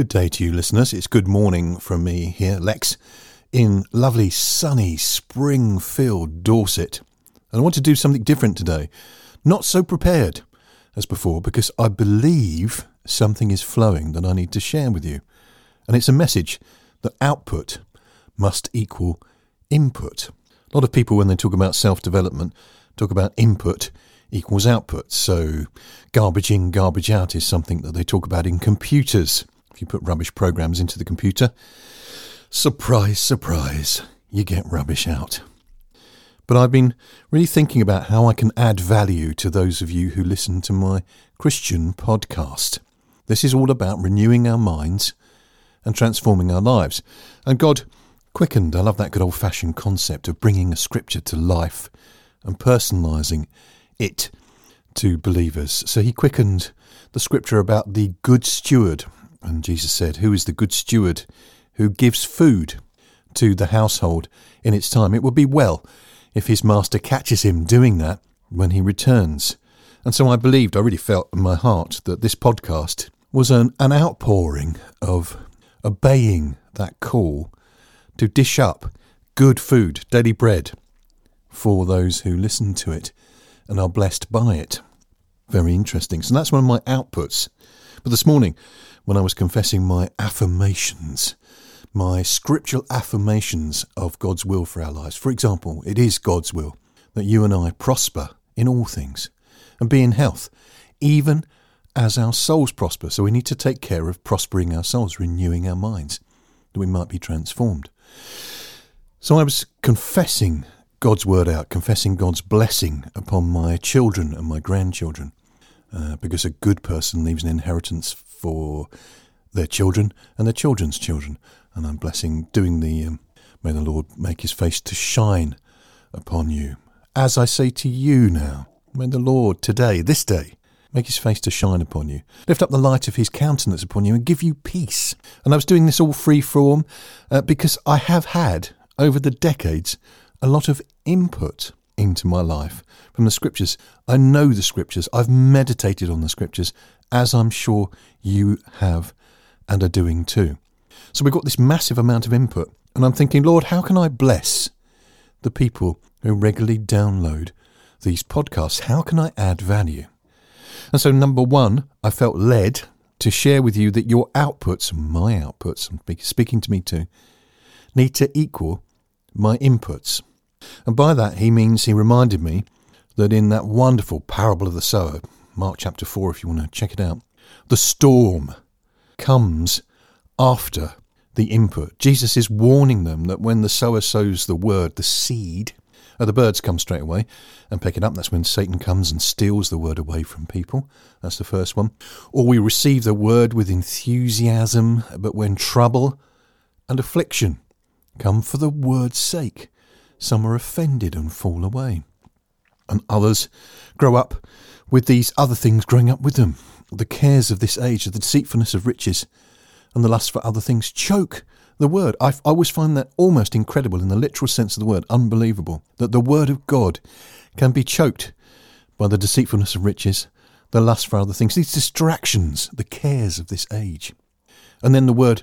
Good day to you, listeners. It's good morning from me here, Lex, in lovely, sunny, spring filled Dorset. And I want to do something different today. Not so prepared as before, because I believe something is flowing that I need to share with you. And it's a message that output must equal input. A lot of people, when they talk about self development, talk about input equals output. So, garbage in, garbage out is something that they talk about in computers. If you put rubbish programs into the computer, surprise, surprise, you get rubbish out. But I've been really thinking about how I can add value to those of you who listen to my Christian podcast. This is all about renewing our minds and transforming our lives. And God quickened, I love that good old fashioned concept of bringing a scripture to life and personalising it to believers. So He quickened the scripture about the good steward and Jesus said, Who is the good steward who gives food to the household in its time? It would be well if his master catches him doing that when he returns. And so I believed, I really felt in my heart that this podcast was an, an outpouring of obeying that call to dish up good food, daily bread, for those who listen to it and are blessed by it. Very interesting. So that's one of my outputs. But this morning, when I was confessing my affirmations, my scriptural affirmations of God's will for our lives. For example, it is God's will that you and I prosper in all things and be in health, even as our souls prosper. So we need to take care of prospering our souls, renewing our minds, that we might be transformed. So I was confessing God's word out, confessing God's blessing upon my children and my grandchildren, uh, because a good person leaves an inheritance for their children and their children's children. And I'm blessing doing the, um, may the Lord make his face to shine upon you. As I say to you now, may the Lord today, this day, make his face to shine upon you, lift up the light of his countenance upon you, and give you peace. And I was doing this all free form uh, because I have had, over the decades, a lot of input into my life from the scriptures. I know the scriptures, I've meditated on the scriptures, as I'm sure you have and are doing too. So we've got this massive amount of input, and I'm thinking, Lord, how can I bless the people who regularly download these podcasts? How can I add value? And so, number one, I felt led to share with you that your outputs, my outputs, I'm speaking to me too, need to equal my inputs. And by that, he means he reminded me that in that wonderful parable of the sower, Mark chapter 4, if you want to check it out, the storm comes after the input. Jesus is warning them that when the sower sows the word, the seed, uh, the birds come straight away and pick it up. That's when Satan comes and steals the word away from people. That's the first one. Or we receive the word with enthusiasm, but when trouble and affliction come for the word's sake, some are offended and fall away. And others grow up with these other things growing up with them. The cares of this age, the deceitfulness of riches, and the lust for other things choke the word. I, I always find that almost incredible in the literal sense of the word, unbelievable, that the word of God can be choked by the deceitfulness of riches, the lust for other things, these distractions, the cares of this age. And then the word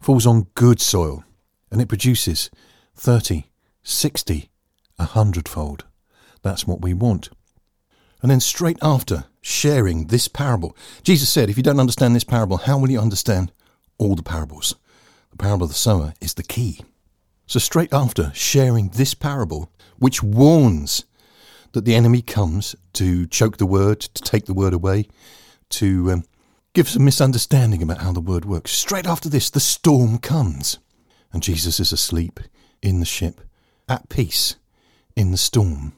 falls on good soil and it produces 30, 60, a hundredfold. That's what we want. And then straight after sharing this parable, Jesus said, If you don't understand this parable, how will you understand all the parables? The parable of the sower is the key. So, straight after sharing this parable, which warns that the enemy comes to choke the word, to take the word away, to um, give some misunderstanding about how the word works, straight after this, the storm comes. And Jesus is asleep in the ship, at peace in the storm.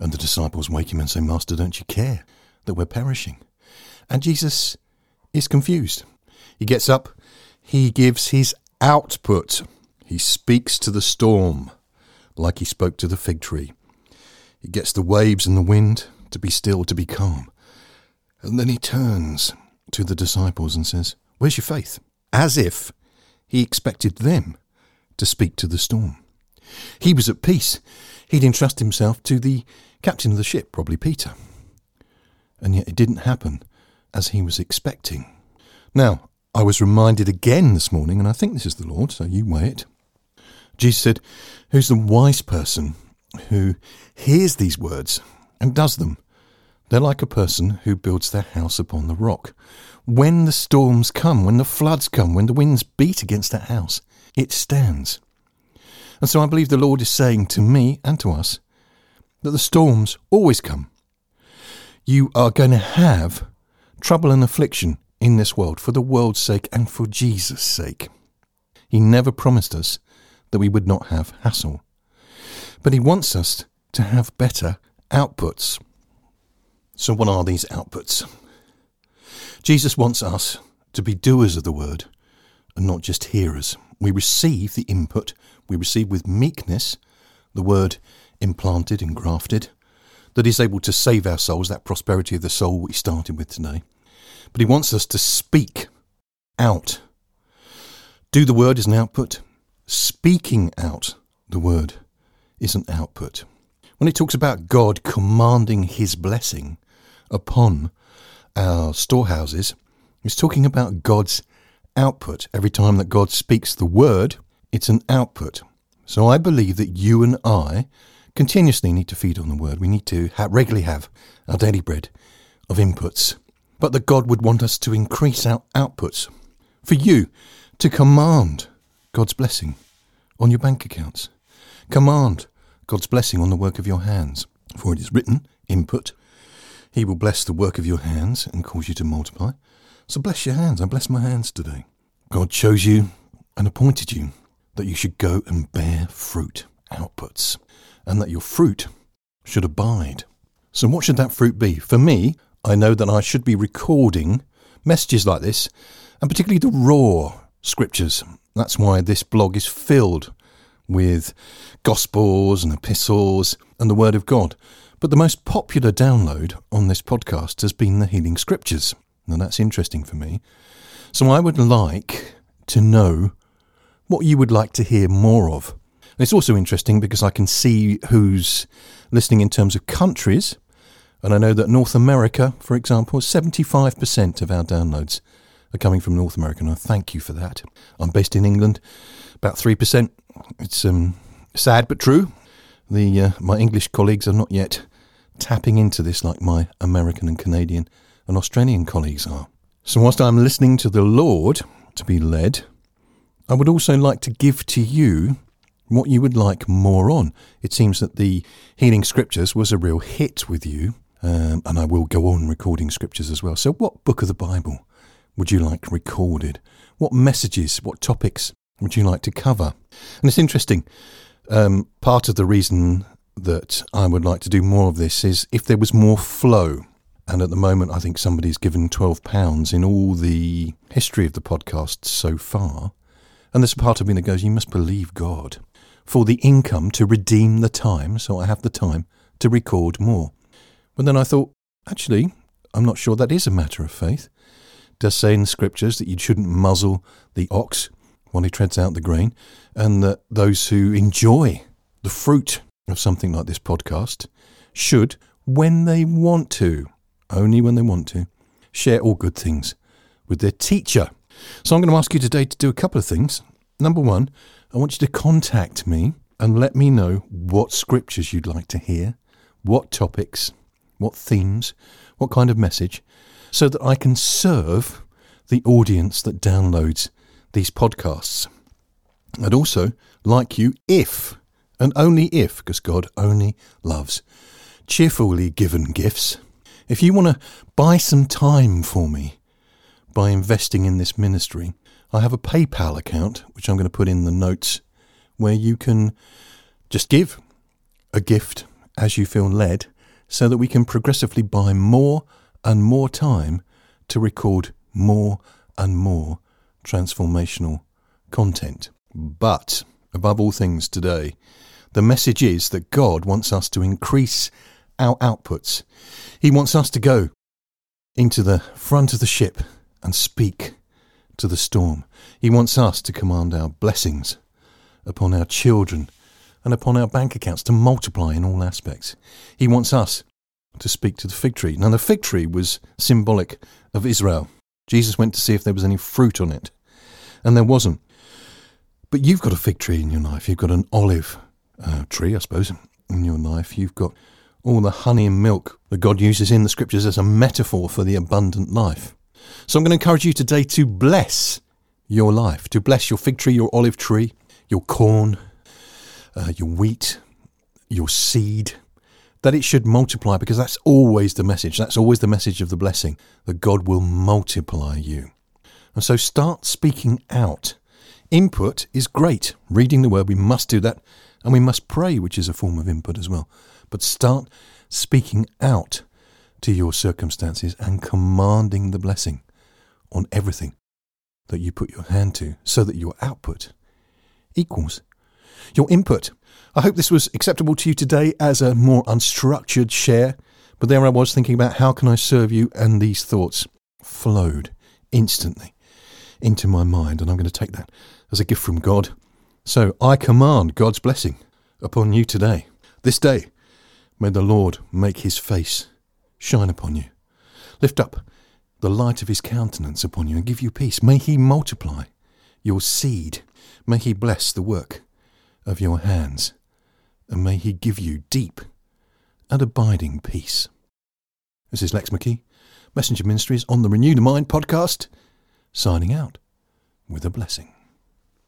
And the disciples wake him and say, Master, don't you care that we're perishing? And Jesus is confused. He gets up, he gives his output. He speaks to the storm like he spoke to the fig tree. He gets the waves and the wind to be still, to be calm. And then he turns to the disciples and says, Where's your faith? As if he expected them to speak to the storm. He was at peace. He'd entrust himself to the captain of the ship, probably Peter. And yet it didn't happen as he was expecting. Now, I was reminded again this morning, and I think this is the Lord, so you weigh it. Jesus said, Who's the wise person who hears these words and does them? They're like a person who builds their house upon the rock. When the storms come, when the floods come, when the winds beat against that house, it stands. And so I believe the Lord is saying to me and to us that the storms always come. You are going to have trouble and affliction in this world for the world's sake and for Jesus' sake. He never promised us that we would not have hassle, but He wants us to have better outputs. So, what are these outputs? Jesus wants us to be doers of the word and not just hearers. We receive the input, we receive with meekness the word implanted and grafted that is able to save our souls, that prosperity of the soul we started with today. But he wants us to speak out. Do the word is an output. Speaking out the word is an output. When it talks about God commanding his blessing upon our storehouses is talking about God's output. Every time that God speaks the word, it's an output. So I believe that you and I continuously need to feed on the word. We need to ha- regularly have our daily bread of inputs. But that God would want us to increase our outputs. For you to command God's blessing on your bank accounts. Command God's blessing on the work of your hands. For it is written, input, he will bless the work of your hands and cause you to multiply. So bless your hands. I bless my hands today. God chose you and appointed you that you should go and bear fruit, outputs, and that your fruit should abide. So, what should that fruit be? For me, I know that I should be recording messages like this, and particularly the raw scriptures. That's why this blog is filled with gospels and epistles and the Word of God. But the most popular download on this podcast has been the Healing Scriptures. Now that's interesting for me. So I would like to know what you would like to hear more of. And it's also interesting because I can see who's listening in terms of countries. And I know that North America, for example, 75% of our downloads are coming from North America. And I thank you for that. I'm based in England, about 3%. It's um, sad but true. The uh, my English colleagues are not yet tapping into this like my American and Canadian and Australian colleagues are. So, whilst I'm listening to the Lord to be led, I would also like to give to you what you would like more on. It seems that the Healing Scriptures was a real hit with you, um, and I will go on recording scriptures as well. So, what book of the Bible would you like recorded? What messages, what topics would you like to cover? And it's interesting. Um, part of the reason that I would like to do more of this is if there was more flow. And at the moment, I think somebody's given £12 in all the history of the podcast so far. And there's a part of me that goes, You must believe God for the income to redeem the time, so I have the time to record more. But then I thought, actually, I'm not sure that is a matter of faith. It does say in the scriptures that you shouldn't muzzle the ox while he treads out the grain, and that those who enjoy the fruit of something like this podcast should, when they want to, only when they want to, share all good things with their teacher. So I'm going to ask you today to do a couple of things. Number one, I want you to contact me and let me know what scriptures you'd like to hear, what topics, what themes, what kind of message, so that I can serve the audience that downloads these podcasts. I'd also like you, if and only if, because God only loves cheerfully given gifts. If you want to buy some time for me by investing in this ministry, I have a PayPal account, which I'm going to put in the notes, where you can just give a gift as you feel led so that we can progressively buy more and more time to record more and more transformational content. But above all things today, the message is that God wants us to increase our outputs. He wants us to go into the front of the ship and speak to the storm. He wants us to command our blessings upon our children and upon our bank accounts to multiply in all aspects. He wants us to speak to the fig tree. Now, the fig tree was symbolic of Israel. Jesus went to see if there was any fruit on it, and there wasn't. But you've got a fig tree in your life. You've got an olive uh, tree, I suppose, in your life. You've got all the honey and milk that God uses in the scriptures as a metaphor for the abundant life. So I'm going to encourage you today to bless your life, to bless your fig tree, your olive tree, your corn, uh, your wheat, your seed, that it should multiply because that's always the message. That's always the message of the blessing that God will multiply you. And so start speaking out. Input is great. Reading the word, we must do that. And we must pray, which is a form of input as well. But start speaking out to your circumstances and commanding the blessing on everything that you put your hand to so that your output equals your input. I hope this was acceptable to you today as a more unstructured share. But there I was thinking about how can I serve you, and these thoughts flowed instantly into my mind, and I'm going to take that as a gift from God. So I command God's blessing upon you today. This day, may the Lord make his face shine upon you, lift up the light of his countenance upon you, and give you peace. May he multiply your seed. May he bless the work of your hands and may He give you deep and abiding peace. This is Lex McKee, Messenger Ministries on the Renew the Mind podcast, signing out with a blessing.